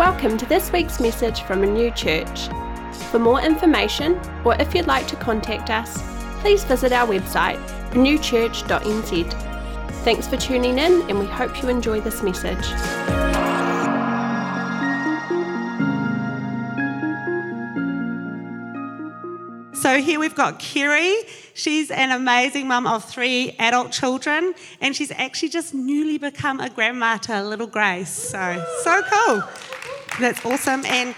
Welcome to this week's message from Renew Church. For more information, or if you'd like to contact us, please visit our website, renewchurch.nz. Thanks for tuning in, and we hope you enjoy this message. So here we've got Kerry. She's an amazing mum of three adult children, and she's actually just newly become a grandma to little Grace. So, so cool. That's awesome. And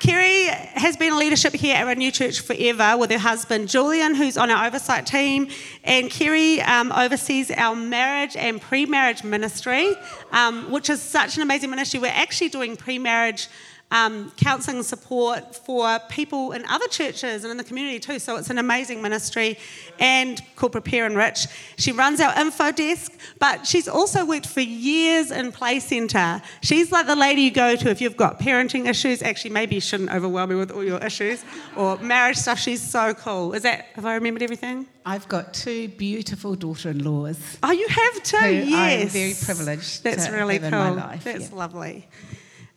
Kerry has been in leadership here at Renew Church forever with her husband Julian, who's on our oversight team. And Kerry um, oversees our marriage and pre marriage ministry, um, which is such an amazing ministry. We're actually doing pre marriage um, counselling support for people in other churches and in the community too. So it's an amazing ministry and called Prepare-Enrich. She runs our info desk, but she's also worked for years in Play Centre. She's like the lady you go to if you've got parenting issues. Actually, maybe you shouldn't overwhelm me with all your issues or marriage stuff. She's so cool. Is that, have I remembered everything? I've got two beautiful daughter-in-laws. Oh, you have two? yes. I'm very privileged That's really cool. life. That's yeah. lovely.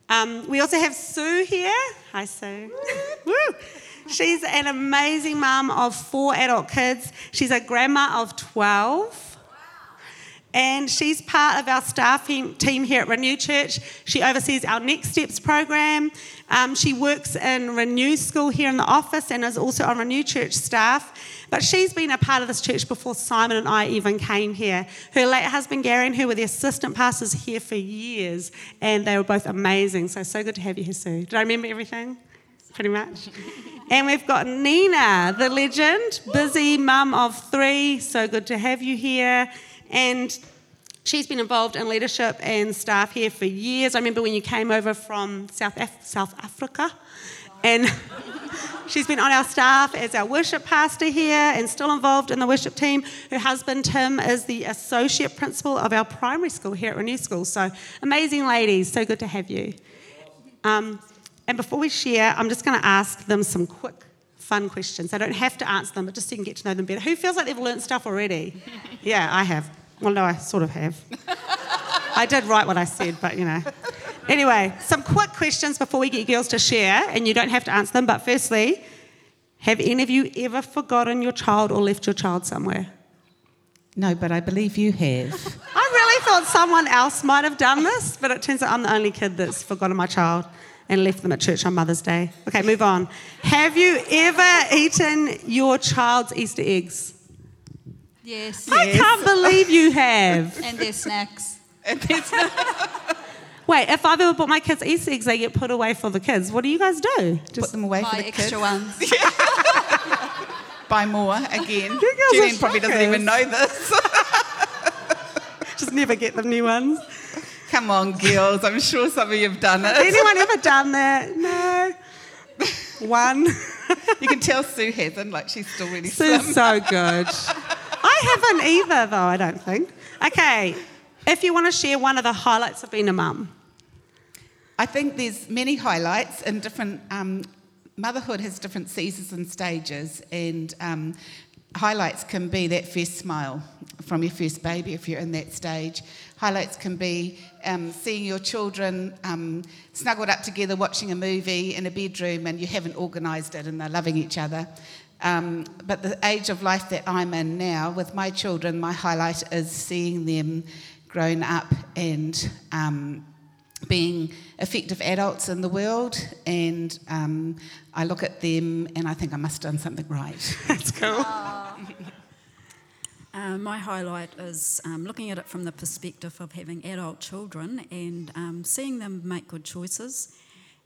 Um, we also have Sue here. Hi, Sue. Woo! She's an amazing mum of four adult kids. She's a grandma of 12. And she's part of our staff team team here at Renew Church. She oversees our Next Steps program. Um, she works in Renew School here in the office and is also on Renew Church staff. But she's been a part of this church before Simon and I even came here. Her late husband Gary and her were the assistant pastors here for years, and they were both amazing. So, so good to have you here, Sue. Did I remember everything? Pretty much. And we've got Nina, the legend, busy mum of three. So good to have you here. And she's been involved in leadership and staff here for years. I remember when you came over from South, Af- South Africa, and she's been on our staff as our worship pastor here and still involved in the worship team. Her husband, Tim, is the associate principal of our primary school here at Renew School. So amazing ladies, so good to have you. Um, and before we share, I'm just going to ask them some quick, fun questions. I don't have to answer them, but just so you can get to know them better. Who feels like they've learned stuff already? yeah, I have. Well, no, I sort of have. I did write what I said, but you know. Anyway, some quick questions before we get girls to share, and you don't have to answer them. But firstly, have any of you ever forgotten your child or left your child somewhere? No, but I believe you have. I really thought someone else might have done this, but it turns out I'm the only kid that's forgotten my child and left them at church on Mother's Day. Okay, move on. Have you ever eaten your child's Easter eggs? Yes. I can't believe you have. And their snacks. Wait, if I've ever bought my kids Easter eggs, they get put away for the kids. What do you guys do? Put them away for Buy the extra kids. ones. Buy more again. girls Julian probably doesn't even know this. Just never get them new ones. Come on, girls. I'm sure some of you have done Has it. anyone ever done that? No. One. You can tell Sue hasn't. Like she's still really slim. Sue's so good. I haven't either, though, I don't think. Okay, if you want to share one of the highlights of being a mum. I think there's many highlights and different. Um, motherhood has different seasons and stages, and um, highlights can be that first smile from your first baby if you're in that stage. Highlights can be um, seeing your children um, snuggled up together watching a movie in a bedroom and you haven't organised it and they're loving each other. Um, but the age of life that I'm in now with my children, my highlight is seeing them grown up and um, being effective adults in the world, and um, I look at them and I think I must have done something right. That's cool. Uh, my highlight is um, looking at it from the perspective of having adult children and um, seeing them make good choices.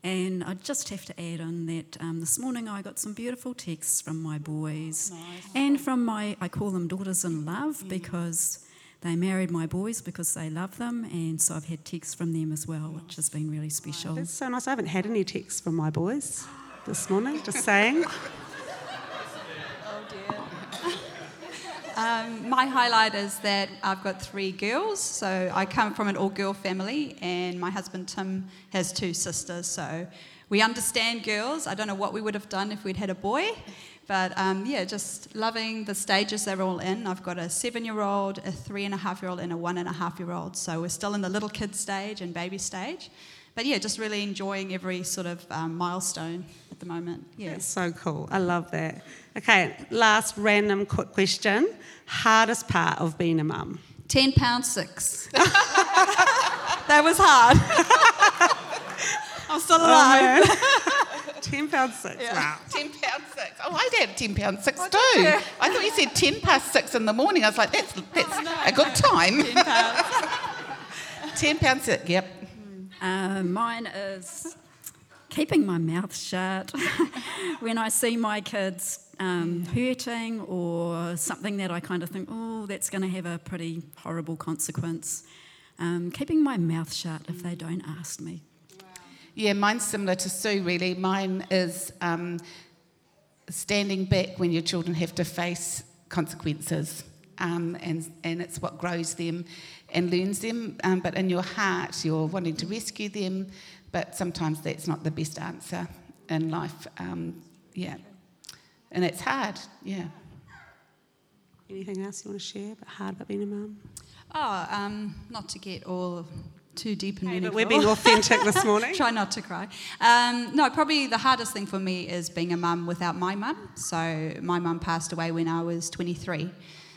And I just have to add on that um, this morning I got some beautiful texts from my boys and from my, I call them daughters in love because they married my boys because they love them. And so I've had texts from them as well, which has been really special. That's so nice. I haven't had any texts from my boys this morning, just saying. Um, my highlight is that I've got three girls. So I come from an all girl family, and my husband Tim has two sisters. So we understand girls. I don't know what we would have done if we'd had a boy. But um, yeah, just loving the stages they're all in. I've got a seven year old, a three and a half year old, and a one and a half year old. So we're still in the little kid stage and baby stage. but yeah, just really enjoying every sort of um, milestone at the moment. Yeah. That's so cool. I love that. Okay, last random quick question. Hardest part of being a mum? Ten pounds six. that was hard. I'm still alive. Oh, Ten pounds six. Wow. Ten pound six. Oh, I had ten pound six too. I thought you said ten past six in the morning. I was like, that's that's a good time. Ten pounds. ten pound six. Yep. Uh, mine is keeping my mouth shut when I see my kids um, hurting or something that I kind of think, oh, that's going to have a pretty horrible consequence. Um, keeping my mouth shut if they don't ask me. Yeah, mine's similar to Sue. Really, mine is um, standing back when your children have to face consequences, um, and and it's what grows them and learns them. Um, but in your heart, you're wanting to rescue them, but sometimes that's not the best answer in life. Um, yeah, and it's hard. Yeah. Anything else you want to share about hard about being a mum? Oh, um, not to get all too deep and Hey, meaningful. but we're being authentic this morning. Try not to cry. Um, no, probably the hardest thing for me is being a mum without my mum. So my mum passed away when I was 23.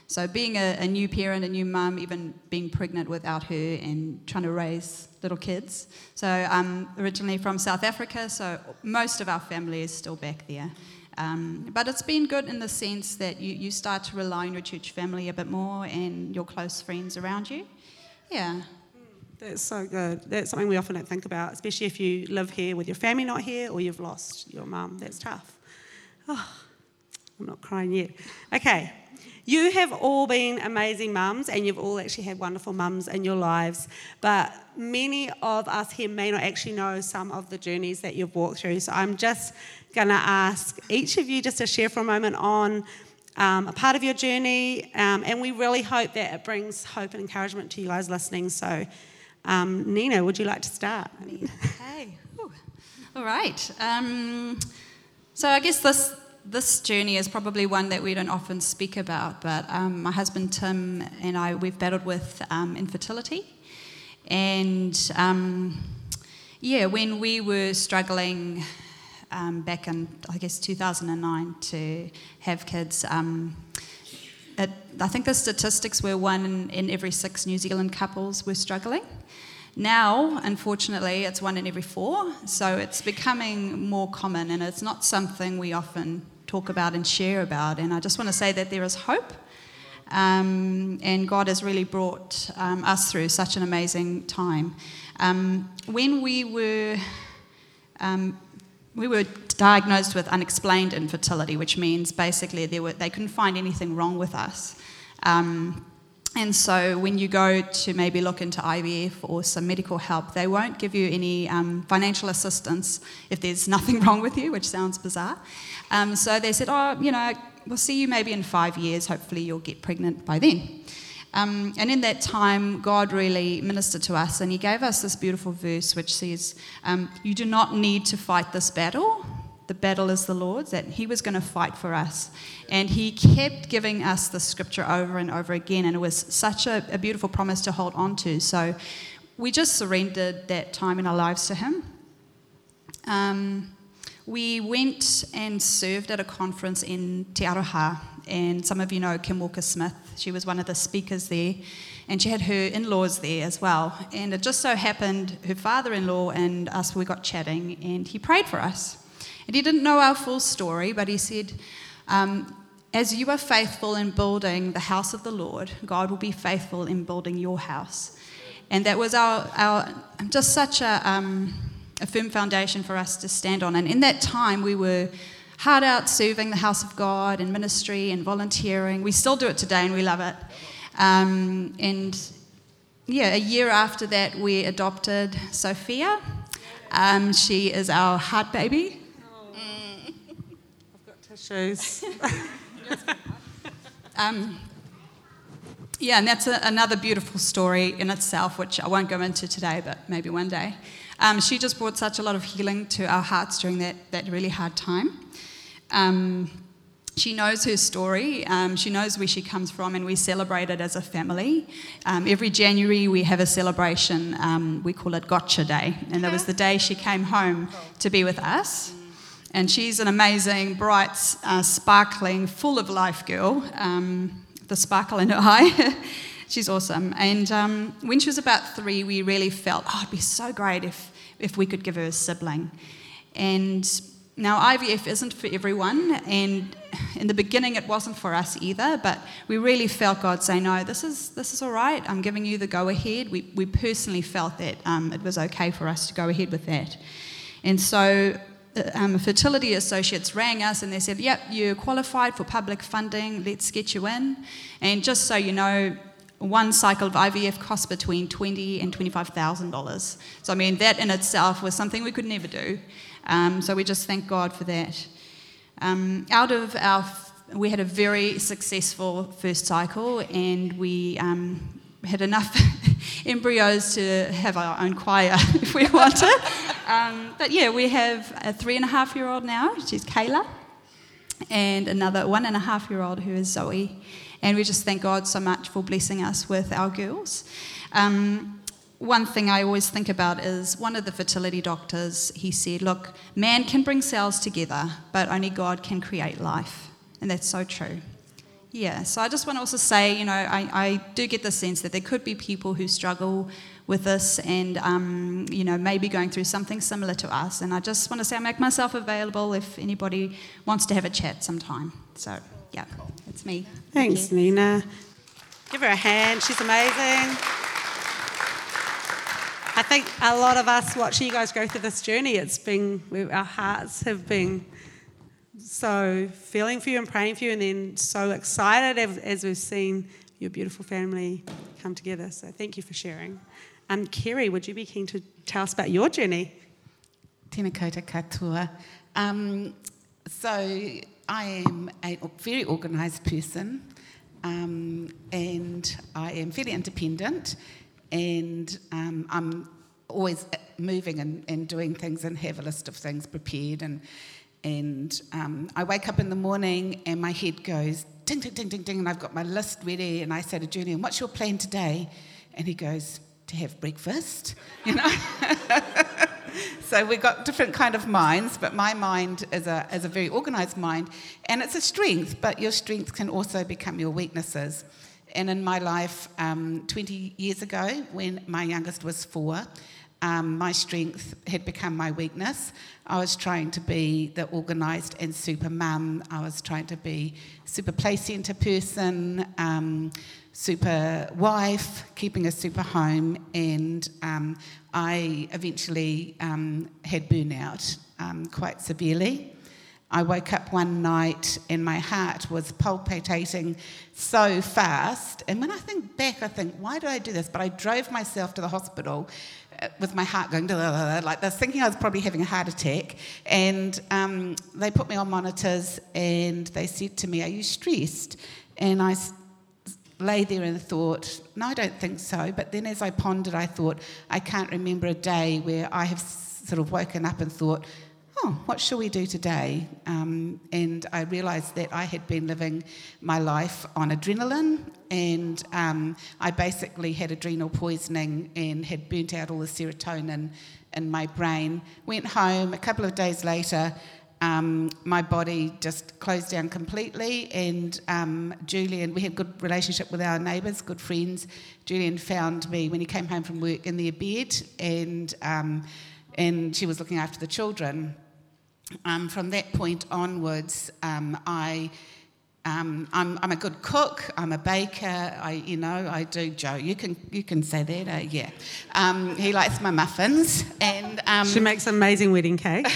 So being a, a new parent, a new mum, even being pregnant without her and trying to raise little kids. So I'm originally from South Africa, so most of our family is still back there. Um, but it's been good in the sense that you, you start to rely on your church family a bit more and your close friends around you. Yeah. That's so good. That's something we often don't think about, especially if you live here with your family not here or you've lost your mum. That's tough. Oh, I'm not crying yet. Okay. You have all been amazing mums and you've all actually had wonderful mums in your lives, but many of us here may not actually know some of the journeys that you've walked through. So I'm just going to ask each of you just to share for a moment on um, a part of your journey, um, and we really hope that it brings hope and encouragement to you guys listening. So, um, Nina, would you like to start? Hey. All right. Um, so I guess this this journey is probably one that we don't often speak about, but um, my husband Tim and I we've battled with um, infertility, and um, yeah, when we were struggling um, back in I guess 2009 to have kids. Um, it, I think the statistics were one in, in every six New Zealand couples were struggling. Now, unfortunately, it's one in every four, so it's becoming more common, and it's not something we often talk about and share about. And I just want to say that there is hope, um, and God has really brought um, us through such an amazing time. Um, when we were um, we were diagnosed with unexplained infertility, which means basically they, were, they couldn't find anything wrong with us. Um, and so when you go to maybe look into IVF or some medical help, they won't give you any um, financial assistance if there's nothing wrong with you, which sounds bizarre. Um, so they said, oh, you know, we'll see you maybe in five years. Hopefully you'll get pregnant by then. Um, and in that time, God really ministered to us, and He gave us this beautiful verse which says, um, You do not need to fight this battle. The battle is the Lord's, that He was going to fight for us. And He kept giving us the scripture over and over again, and it was such a, a beautiful promise to hold on to. So we just surrendered that time in our lives to Him. Um, we went and served at a conference in Te Aroha, and some of you know Kim Walker Smith. She was one of the speakers there, and she had her in laws there as well. And it just so happened her father in law and us, we got chatting, and he prayed for us. And he didn't know our full story, but he said, um, As you are faithful in building the house of the Lord, God will be faithful in building your house. And that was our, our just such a. Um, a firm foundation for us to stand on. And in that time, we were hard out serving the house of God and ministry and volunteering. We still do it today and we love it. Um, and yeah, a year after that, we adopted Sophia. Um, she is our heart baby. Tissues. Um, yeah, and that's a, another beautiful story in itself, which I won't go into today, but maybe one day. Um, she just brought such a lot of healing to our hearts during that, that really hard time. Um, she knows her story. Um, she knows where she comes from, and we celebrate it as a family. Um, every January, we have a celebration. Um, we call it Gotcha Day, and that was the day she came home to be with us. And she's an amazing, bright, uh, sparkling, full of life girl. Um, the sparkle in her eye. she's awesome. And um, when she was about three, we really felt, oh, it'd be so great if, if we could give her a sibling. And now, IVF isn't for everyone, and in the beginning, it wasn't for us either, but we really felt God say, No, this is, this is all right. I'm giving you the go ahead. We, we personally felt that um, it was okay for us to go ahead with that. And so, um, fertility associates rang us and they said, Yep, you're qualified for public funding, let's get you in. And just so you know, one cycle of IVF costs between twenty and twenty-five thousand dollars. So I mean, that in itself was something we could never do. Um, so we just thank God for that. Um, out of our, we had a very successful first cycle, and we um, had enough embryos to have our own choir if we wanted. Um, but yeah, we have a three and a half year old now, she's Kayla, and another one and a half year old who is Zoe. And we just thank God so much for blessing us with our girls. Um, one thing I always think about is one of the fertility doctors, he said, Look, man can bring cells together, but only God can create life. And that's so true. Yeah, so I just want to also say, you know, I, I do get the sense that there could be people who struggle with this and, um, you know, maybe going through something similar to us. And I just want to say I make myself available if anybody wants to have a chat sometime. So, yeah, it's me. Thanks, Thank Nina. Give her a hand. She's amazing. I think a lot of us watching you guys go through this journey, it's been, our hearts have been so feeling for you and praying for you, and then so excited as we've seen your beautiful family come together. So thank you for sharing. Um, Kerry, would you be keen to tell us about your journey? Tēnā koutou katoa. Um, so I am a very organised person, um, and I am fairly independent and um, I'm always moving and, and, doing things and have a list of things prepared. And, and um, I wake up in the morning and my head goes ding, ding, ding, ding, ding, and I've got my list ready. And I say to Julian, What's your plan today? And he goes, To have breakfast, you know? so we've got different kind of minds, but my mind is a, is a very organized mind, and it's a strength, but your strengths can also become your weaknesses. And in my life, um, 20 years ago, when my youngest was four, um, my strength had become my weakness. I was trying to be the organised and super mum. I was trying to be super play centre person, um, super wife, keeping a super home, and um, I eventually um, had burnout um, quite severely. I woke up one night and my heart was palpitating so fast. And when I think back, I think, why did I do this? But I drove myself to the hospital with my heart going like this, thinking I was probably having a heart attack. And um, they put me on monitors and they said to me, Are you stressed? And I lay there and thought, No, I don't think so. But then as I pondered, I thought, I can't remember a day where I have sort of woken up and thought, oh, what shall we do today? Um, and I realised that I had been living my life on adrenaline, and um, I basically had adrenal poisoning and had burnt out all the serotonin in my brain. Went home a couple of days later. Um, my body just closed down completely, and um, Julian, we had good relationship with our neighbours, good friends. Julian found me when he came home from work in their bed, and um, and she was looking after the children um, from that point onwards, um, I, um, I'm, I'm, a good cook. I'm a baker. I, you know, I do. Joe, you can you can say that. Uh, yeah, um, he likes my muffins, and um, she makes amazing wedding cake.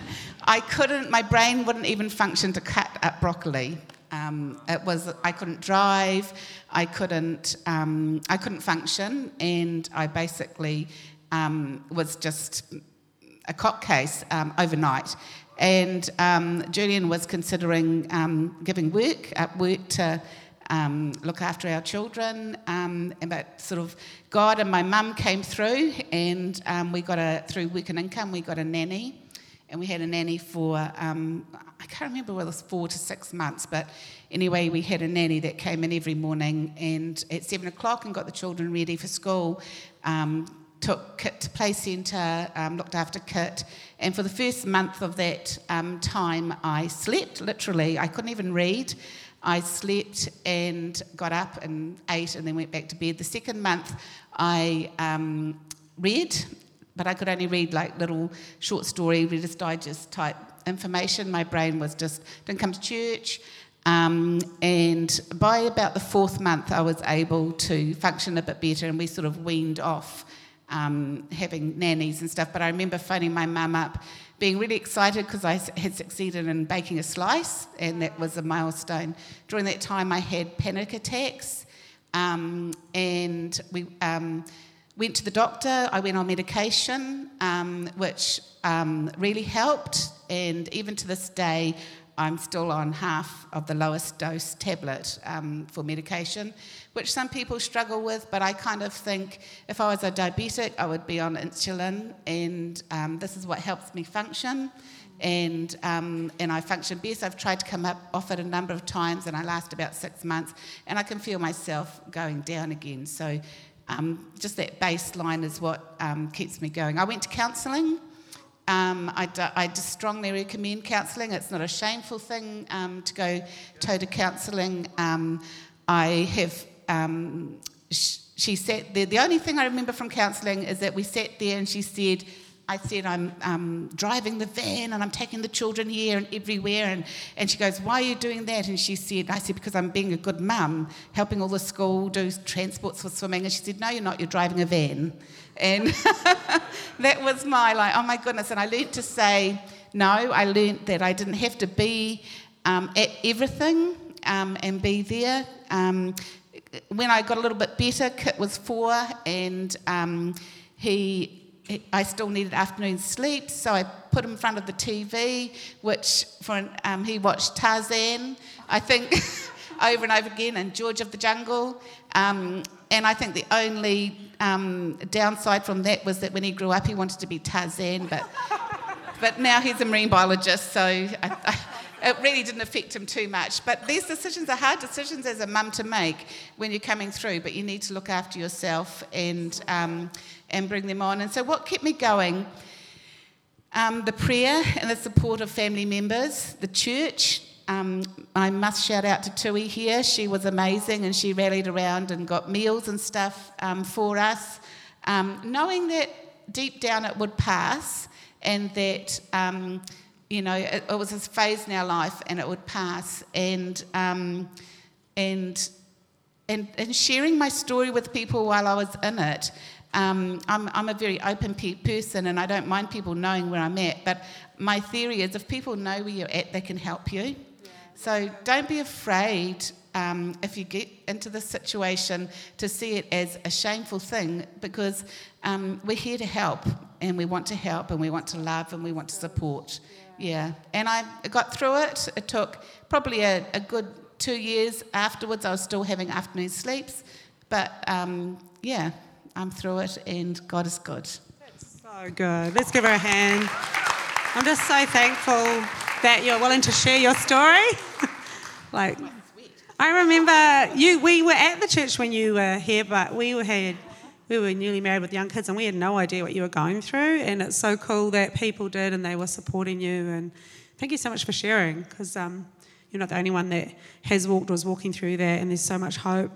I couldn't. My brain wouldn't even function to cut up broccoli. Um, it was I couldn't drive. I couldn't. I couldn't function, and I basically was just a court case um, overnight. And um, Julian was considering um, giving work, up uh, work to um, look after our children. Um, but sort of God and my mum came through, and um, we got a through work and income, we got a nanny, and we had a nanny for I can't remember whether it was four to six months, but anyway, we had a nanny that came in every morning and at seven o'clock and got the children ready for school. Um, took Kit to play centre, um, looked after Kit, and for the first month of that um, time, I slept literally. I couldn't even read. I slept and got up and ate and then went back to bed. The second month, I um, read, but I could only read like little short story, Reader's Digest type information. My brain was just, didn't come to church. Um, and by about the fourth month, I was able to function a bit better, and we sort of weaned off um, having nannies and stuff. But I remember phoning my mum up, being really excited because I had succeeded in baking a slice, and that was a milestone. During that time, I had panic attacks, um, and we um, went to the doctor. I went on medication, um, which um, really helped. And even to this day, I'm still on half of the lowest dose tablet um, for medication, which some people struggle with, but I kind of think if I was a diabetic, I would be on insulin, and um, this is what helps me function. And, um, and I function best. I've tried to come up off it a number of times, and I last about six months, and I can feel myself going down again. So, um, just that baseline is what um, keeps me going. I went to counselling um, I, just strongly recommend counselling. It's not a shameful thing um, to go toe to counselling. Um, I have, um, sh- she said, the, the only thing I remember from counselling is that we sat there and she said, I said, I'm um, driving the van and I'm taking the children here and everywhere. And, and she goes, Why are you doing that? And she said, I said, Because I'm being a good mum, helping all the school do transports for swimming. And she said, No, you're not, you're driving a van. And that was my, like, oh my goodness. And I learned to say no. I learned that I didn't have to be um, at everything um, and be there. Um, when I got a little bit better, Kit was four and um, he I still needed afternoon sleep, so I put him in front of the TV, which for um, he watched Tarzan, I think, over and over again, and George of the Jungle. Um, and I think the only um, downside from that was that when he grew up, he wanted to be Tarzan, but but now he's a marine biologist, so I, I, it really didn't affect him too much. But these decisions are hard decisions as a mum to make when you're coming through, but you need to look after yourself and um, and bring them on. And so, what kept me going? Um, the prayer and the support of family members, the church. Um, I must shout out to Tui here. She was amazing and she rallied around and got meals and stuff um, for us. Um, knowing that deep down it would pass and that, um, you know, it, it, was a phase in our life and it would pass. And, um, and, and, and sharing my story with people while I was in it um, I'm, I'm, a very open pe- person and I don't mind people knowing where I'm at, but my theory is if people know where you're at, they can help you. Yeah. So don't be afraid um, if you get into this situation to see it as a shameful thing because um, we're here to help and we want to help and we want to love and we want to support. Yeah. Yeah. And I got through it. It took probably a, a good two years afterwards. I was still having afternoon sleeps. But um, yeah, I'm through it, and God is good. That's so good. Let's give her a hand. I'm just so thankful that you're willing to share your story. like, I remember you. We were at the church when you were here, but we were had we were newly married with young kids, and we had no idea what you were going through. And it's so cool that people did, and they were supporting you. And thank you so much for sharing, because um, you're not the only one that has walked or is walking through that, and there's so much hope.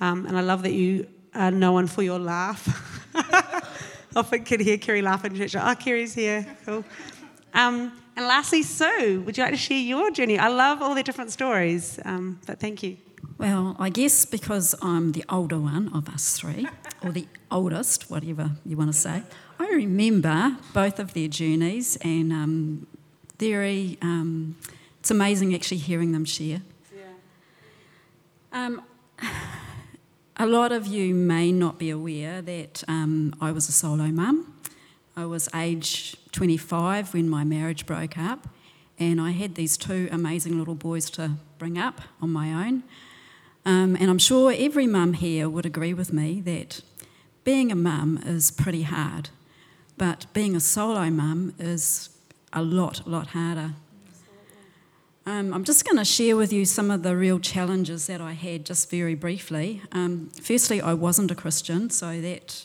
Um, and I love that you uh, known for your laugh. Often can hear Kerry laugh in church. Oh, Kerry's here. Cool. Um, and lastly, Sue, would you like to share your journey? I love all the different stories, um, but thank you. Well, I guess because I'm the older one of us three, or the oldest, whatever you want to say, I remember both of their journeys, and um, very, um, it's amazing actually hearing them share. Yeah. Um, a lot of you may not be aware that um, I was a solo mum. I was age 25 when my marriage broke up, and I had these two amazing little boys to bring up on my own. Um, and I'm sure every mum here would agree with me that being a mum is pretty hard, but being a solo mum is a lot, lot harder. Um, I'm just going to share with you some of the real challenges that I had, just very briefly. Um, firstly, I wasn't a Christian, so that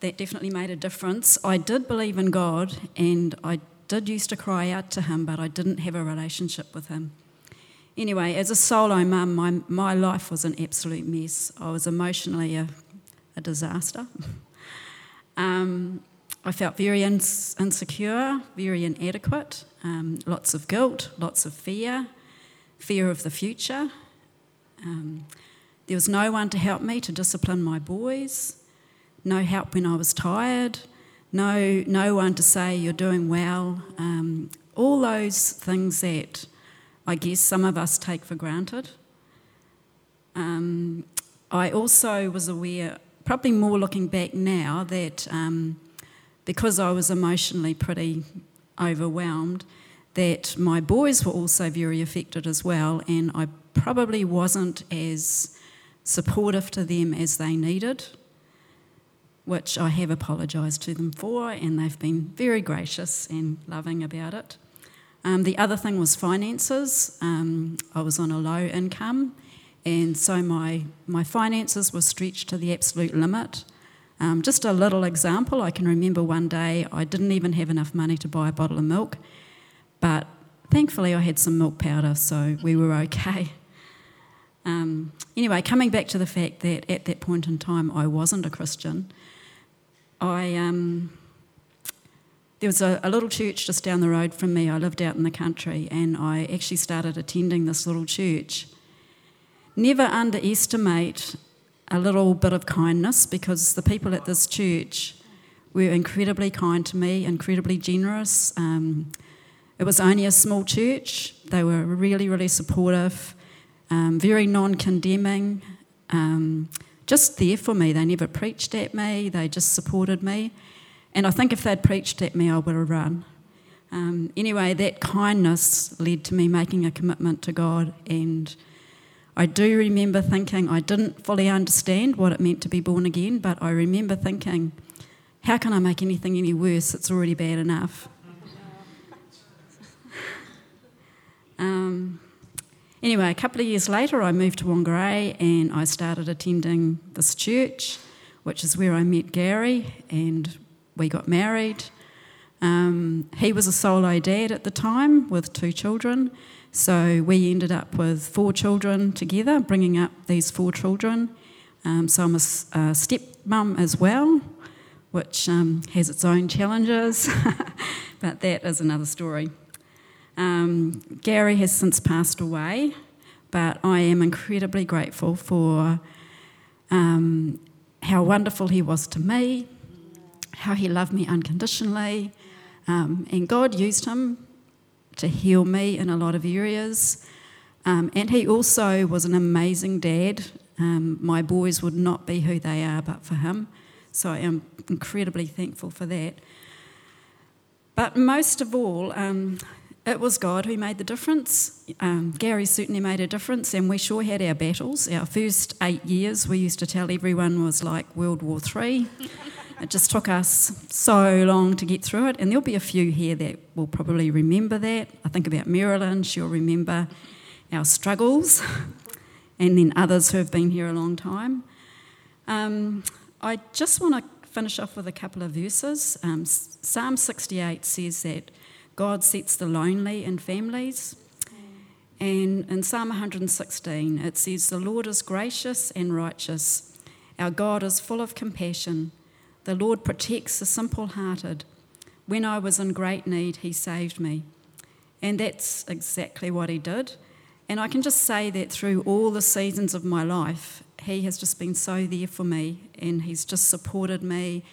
that definitely made a difference. I did believe in God, and I did used to cry out to Him, but I didn't have a relationship with Him. Anyway, as a solo mum, my, my life was an absolute mess. I was emotionally a, a disaster. um, I felt very ins- insecure, very inadequate, um, lots of guilt, lots of fear, fear of the future. Um, there was no one to help me to discipline my boys, no help when I was tired, no, no one to say you're doing well. Um, all those things that I guess some of us take for granted. Um, I also was aware, probably more looking back now, that um, because I was emotionally pretty overwhelmed, that my boys were also very affected as well, and I probably wasn't as supportive to them as they needed, which I have apologised to them for, and they've been very gracious and loving about it. Um, the other thing was finances. Um, I was on a low income, and so my, my finances were stretched to the absolute limit. Um, just a little example I can remember one day I didn't even have enough money to buy a bottle of milk, but thankfully I had some milk powder, so we were okay. Um, anyway, coming back to the fact that at that point in time I wasn't a Christian, I, um, there was a, a, little church just down the road from me. I lived out in the country and I actually started attending this little church. Never underestimate a little bit of kindness because the people at this church were incredibly kind to me, incredibly generous. Um, it was only a small church. They were really, really supportive, um, very non condemning, um, just there for me. They never preached at me, they just supported me. And I think if they'd preached at me, I would have run. Um, anyway, that kindness led to me making a commitment to God and I do remember thinking I didn't fully understand what it meant to be born again, but I remember thinking, how can I make anything any worse? It's already bad enough. um, anyway, a couple of years later, I moved to Whangarei and I started attending this church, which is where I met Gary, and we got married. Um, he was a solo dad at the time with two children. So we ended up with four children together, bringing up these four children. Um, so I'm a, a step mum as well, which um, has its own challenges, but that is another story. Um, Gary has since passed away, but I am incredibly grateful for um, how wonderful he was to me, how he loved me unconditionally, um, and God used him to heal me in a lot of areas. Um, and he also was an amazing dad. Um, my boys would not be who they are but for him. So I am incredibly thankful for that. But most of all, um, it was God who made the difference. Um, Gary certainly made a difference, and we sure had our battles. Our first eight years, we used to tell everyone was like World War Three. It just took us so long to get through it, and there'll be a few here that will probably remember that. I think about Marilyn, she'll remember our struggles, and then others who have been here a long time. Um, I just want to finish off with a couple of verses. Um, Psalm 68 says that God sets the lonely in families. And in Psalm 116, it says, The Lord is gracious and righteous. Our God is full of compassion. The Lord protects the simple hearted. When I was in great need, He saved me. And that's exactly what He did. And I can just say that through all the seasons of my life, He has just been so there for me and He's just supported me.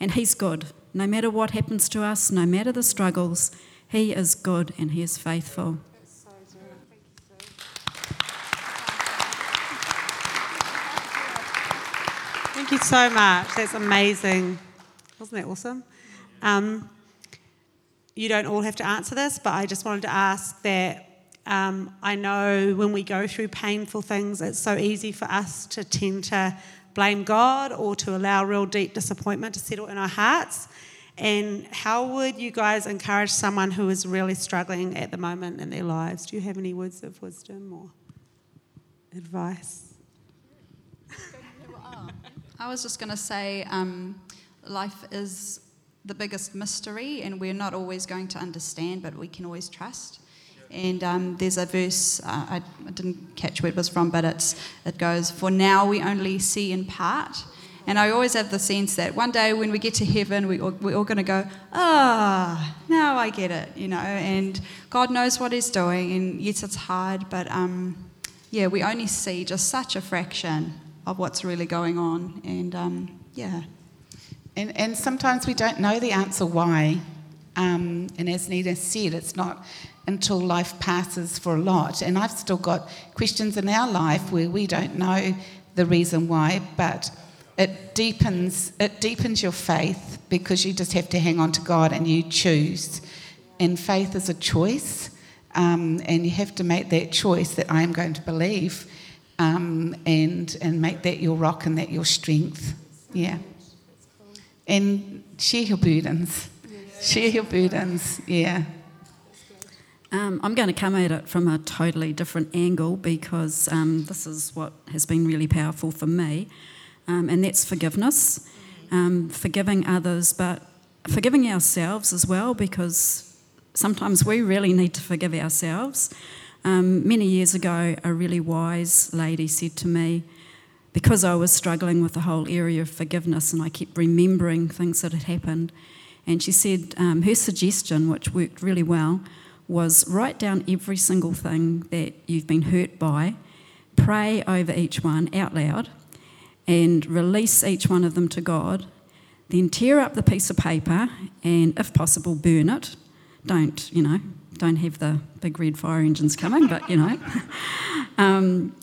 And He's good. No matter what happens to us, no matter the struggles, He is good and He is faithful. Thank you so much. That's amazing. Wasn't that awesome? Um, you don't all have to answer this, but I just wanted to ask that um, I know when we go through painful things, it's so easy for us to tend to blame God or to allow real deep disappointment to settle in our hearts. And how would you guys encourage someone who is really struggling at the moment in their lives? Do you have any words of wisdom or advice? I was just going to say um, life is the biggest mystery, and we're not always going to understand, but we can always trust. And um, there's a verse, uh, I, I, didn't catch where it was from, but it's, it goes, For now we only see in part. And I always have the sense that one day when we get to heaven, we, we're all going to go, ah, oh, now I get it, you know. And God knows what He's doing. And yes, it's hard, but um, yeah, we only see just such a fraction of what's really going on. And um, yeah. And, and sometimes we don't know the answer why. Um, and as Nina said, it's not until life passes for a lot. And I've still got questions in our life where we don't know the reason why, but it deepens it deepens your faith because you just have to hang on to God and you choose. And faith is a choice, um, and you have to make that choice that I am going to believe, um, and and make that your rock and that your strength. Yeah. And share your burdens. Share your burdens. Yeah. Um, I'm going to come at it from a totally different angle because um, this is what has been really powerful for me um, and that's forgiveness, um, forgiving others, but forgiving ourselves as well, because sometimes we really need to forgive ourselves. Um, many years ago, a really wise lady said to me, because I was struggling with the whole area of forgiveness and I kept remembering things that had happened, and she said um, her suggestion, which worked really well, was write down every single thing that you've been hurt by, pray over each one out loud, and release each one of them to God, then tear up the piece of paper and, if possible, burn it. Don't, you know, don't have the big red fire engines coming, but, you know. um,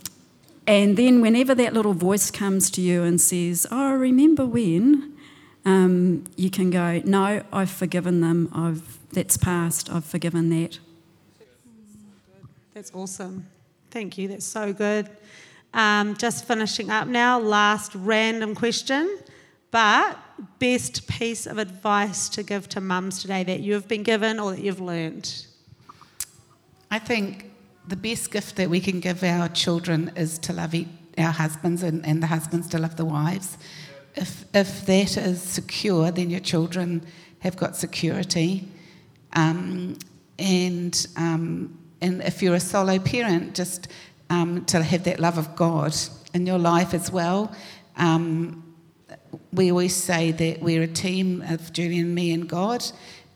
and then, whenever that little voice comes to you and says, Oh, remember when? Um, you can go, No, I've forgiven them. I've, that's past. I've forgiven that. That's awesome. Thank you. That's so good. Um, just finishing up now, last random question, but best piece of advice to give to mums today that you've been given or that you've learned? I think the best gift that we can give our children is to love our husbands and, and the husbands to love the wives. If, if that is secure, then your children have got security. Um, and, um, and if you're a solo parent, just um, to have that love of God in your life as well. Um, we always say that we're a team of Julie and me and God,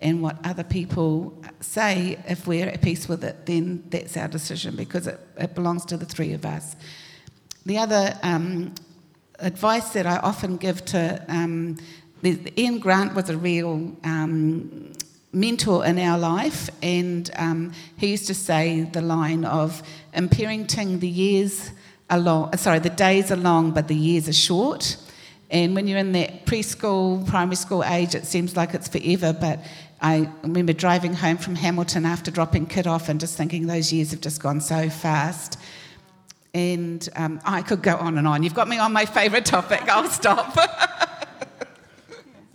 and what other people say, if we're at peace with it, then that's our decision because it, it belongs to the three of us. The other um, advice that I often give to um, Ian Grant was a real um, mentor in our life, and um, he used to say the line of, "In the years are long. Sorry, the days are long, but the years are short." And when you're in that preschool, primary school age, it seems like it's forever. But I remember driving home from Hamilton after dropping Kit off and just thinking those years have just gone so fast. And um, I could go on and on. You've got me on my favourite topic. I'll stop.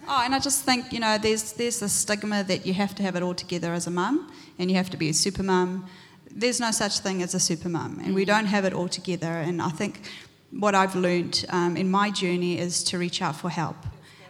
Oh, and I just think, you know, there's, there's the stigma that you have to have it all together as a mum and you have to be a super mum. There's no such thing as a super mum, and we don't have it all together. And I think what I've learned um, in my journey is to reach out for help.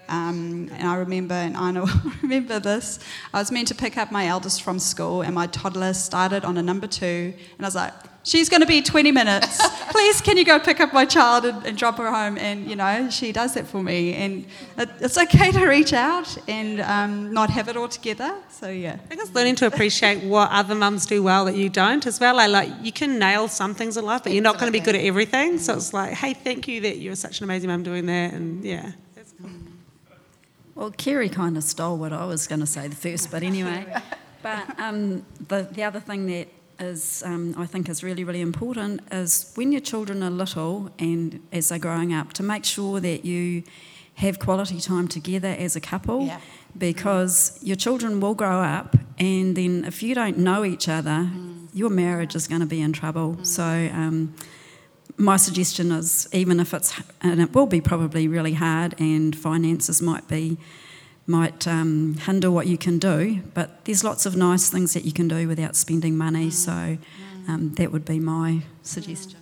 Um, and I remember, and I know, remember this. I was meant to pick up my eldest from school, and my toddler started on a number two, and I was like, she's going to be 20 minutes. Please, can you go pick up my child and, and, drop her home? And, you know, she does that for me. And it, it's okay to reach out and um, not have it all together. So, yeah. I think it's learning to appreciate what other mums do well that you don't as well. I like, you can nail some things in life, but you're not going to be good at everything. So it's like, hey, thank you that you're such an amazing mum doing that. And, yeah. Well, Kerry kind of stole what I was going to say the first, but anyway. But um, the, the other thing that is um, I think is really really important is when your children are little and as they're growing up to make sure that you have quality time together as a couple yeah. because your children will grow up and then if you don't know each other mm. your marriage is going to be in trouble mm. so um, my suggestion is even if it's and it will be probably really hard and finances might be might um, hinder what you can do. But there's lots of nice things that you can do without spending money. So um, that would be my suggestion.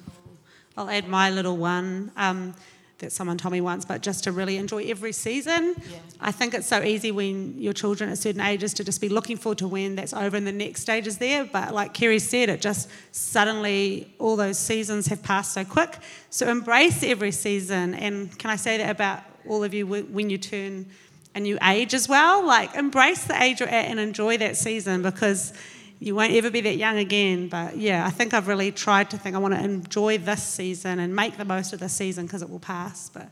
I'll add my little one um, that someone told me once, but just to really enjoy every season. Yeah. I think it's so easy when your children at certain ages to just be looking forward to when that's over and the next stage is there. But like Kerry said, it just suddenly all those seasons have passed so quick. So embrace every season. And can I say that about all of you when you turn a you age as well? Like embrace the age you're at and enjoy that season because you won't ever be that young again. But yeah, I think I've really tried to think I want to enjoy this season and make the most of this season because it will pass. But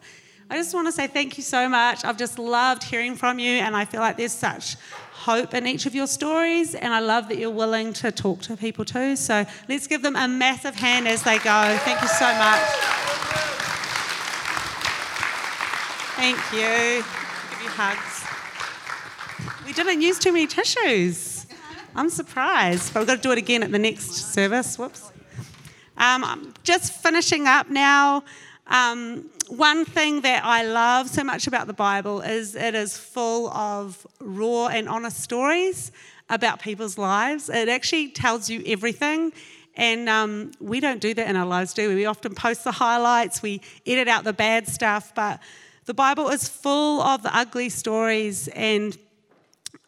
I just want to say thank you so much. I've just loved hearing from you, and I feel like there's such hope in each of your stories, and I love that you're willing to talk to people too. So let's give them a massive hand as they go. Thank you so much. Thank you. Hugs. We didn't use too many tissues. I'm surprised, but we've got to do it again at the next service. Whoops. Um, just finishing up now. Um, one thing that I love so much about the Bible is it is full of raw and honest stories about people's lives. It actually tells you everything. And um, we don't do that in our lives, do we? We often post the highlights, we edit out the bad stuff, but the Bible is full of ugly stories and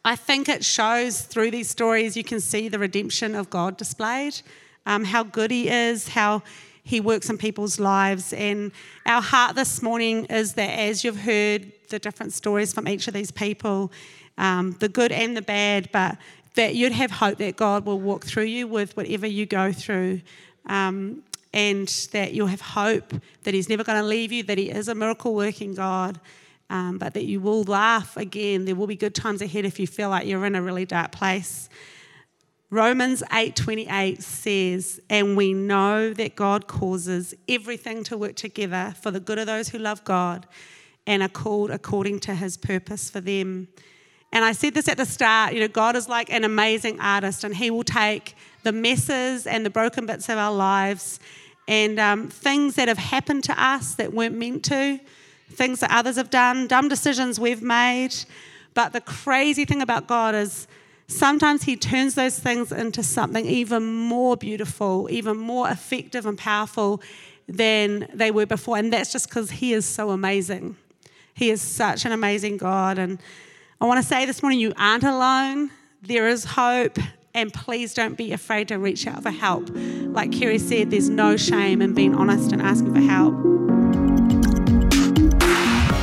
I think it shows through these stories you can see the redemption of God displayed, um, how good He is, how He works in people's lives. And our heart this morning is that as you've heard the different stories from each of these people, um, the good and the bad, but that you'd have hope that God will walk through you with whatever you go through. Um, and that you'll have hope that He's never going to leave you, that He is a miracle working God, um, but that you will laugh again. There will be good times ahead if you feel like you're in a really dark place. Romans 8:28 says, "And we know that God causes everything to work together for the good of those who love God and are called according to his purpose for them." And I said this at the start, you know, God is like an amazing artist and he will take the messes and the broken bits of our lives and um, things that have happened to us that weren't meant to, things that others have done, dumb decisions we've made. But the crazy thing about God is sometimes He turns those things into something even more beautiful, even more effective and powerful than they were before. And that's just because He is so amazing. He is such an amazing God. And I want to say this morning you aren't alone, there is hope. And please don't be afraid to reach out for help. Like Kerry said, there's no shame in being honest and asking for help.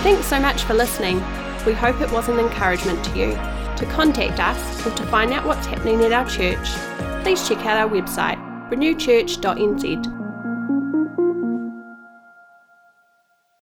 Thanks so much for listening. We hope it was an encouragement to you. To contact us or to find out what's happening at our church, please check out our website, renewchurch.nz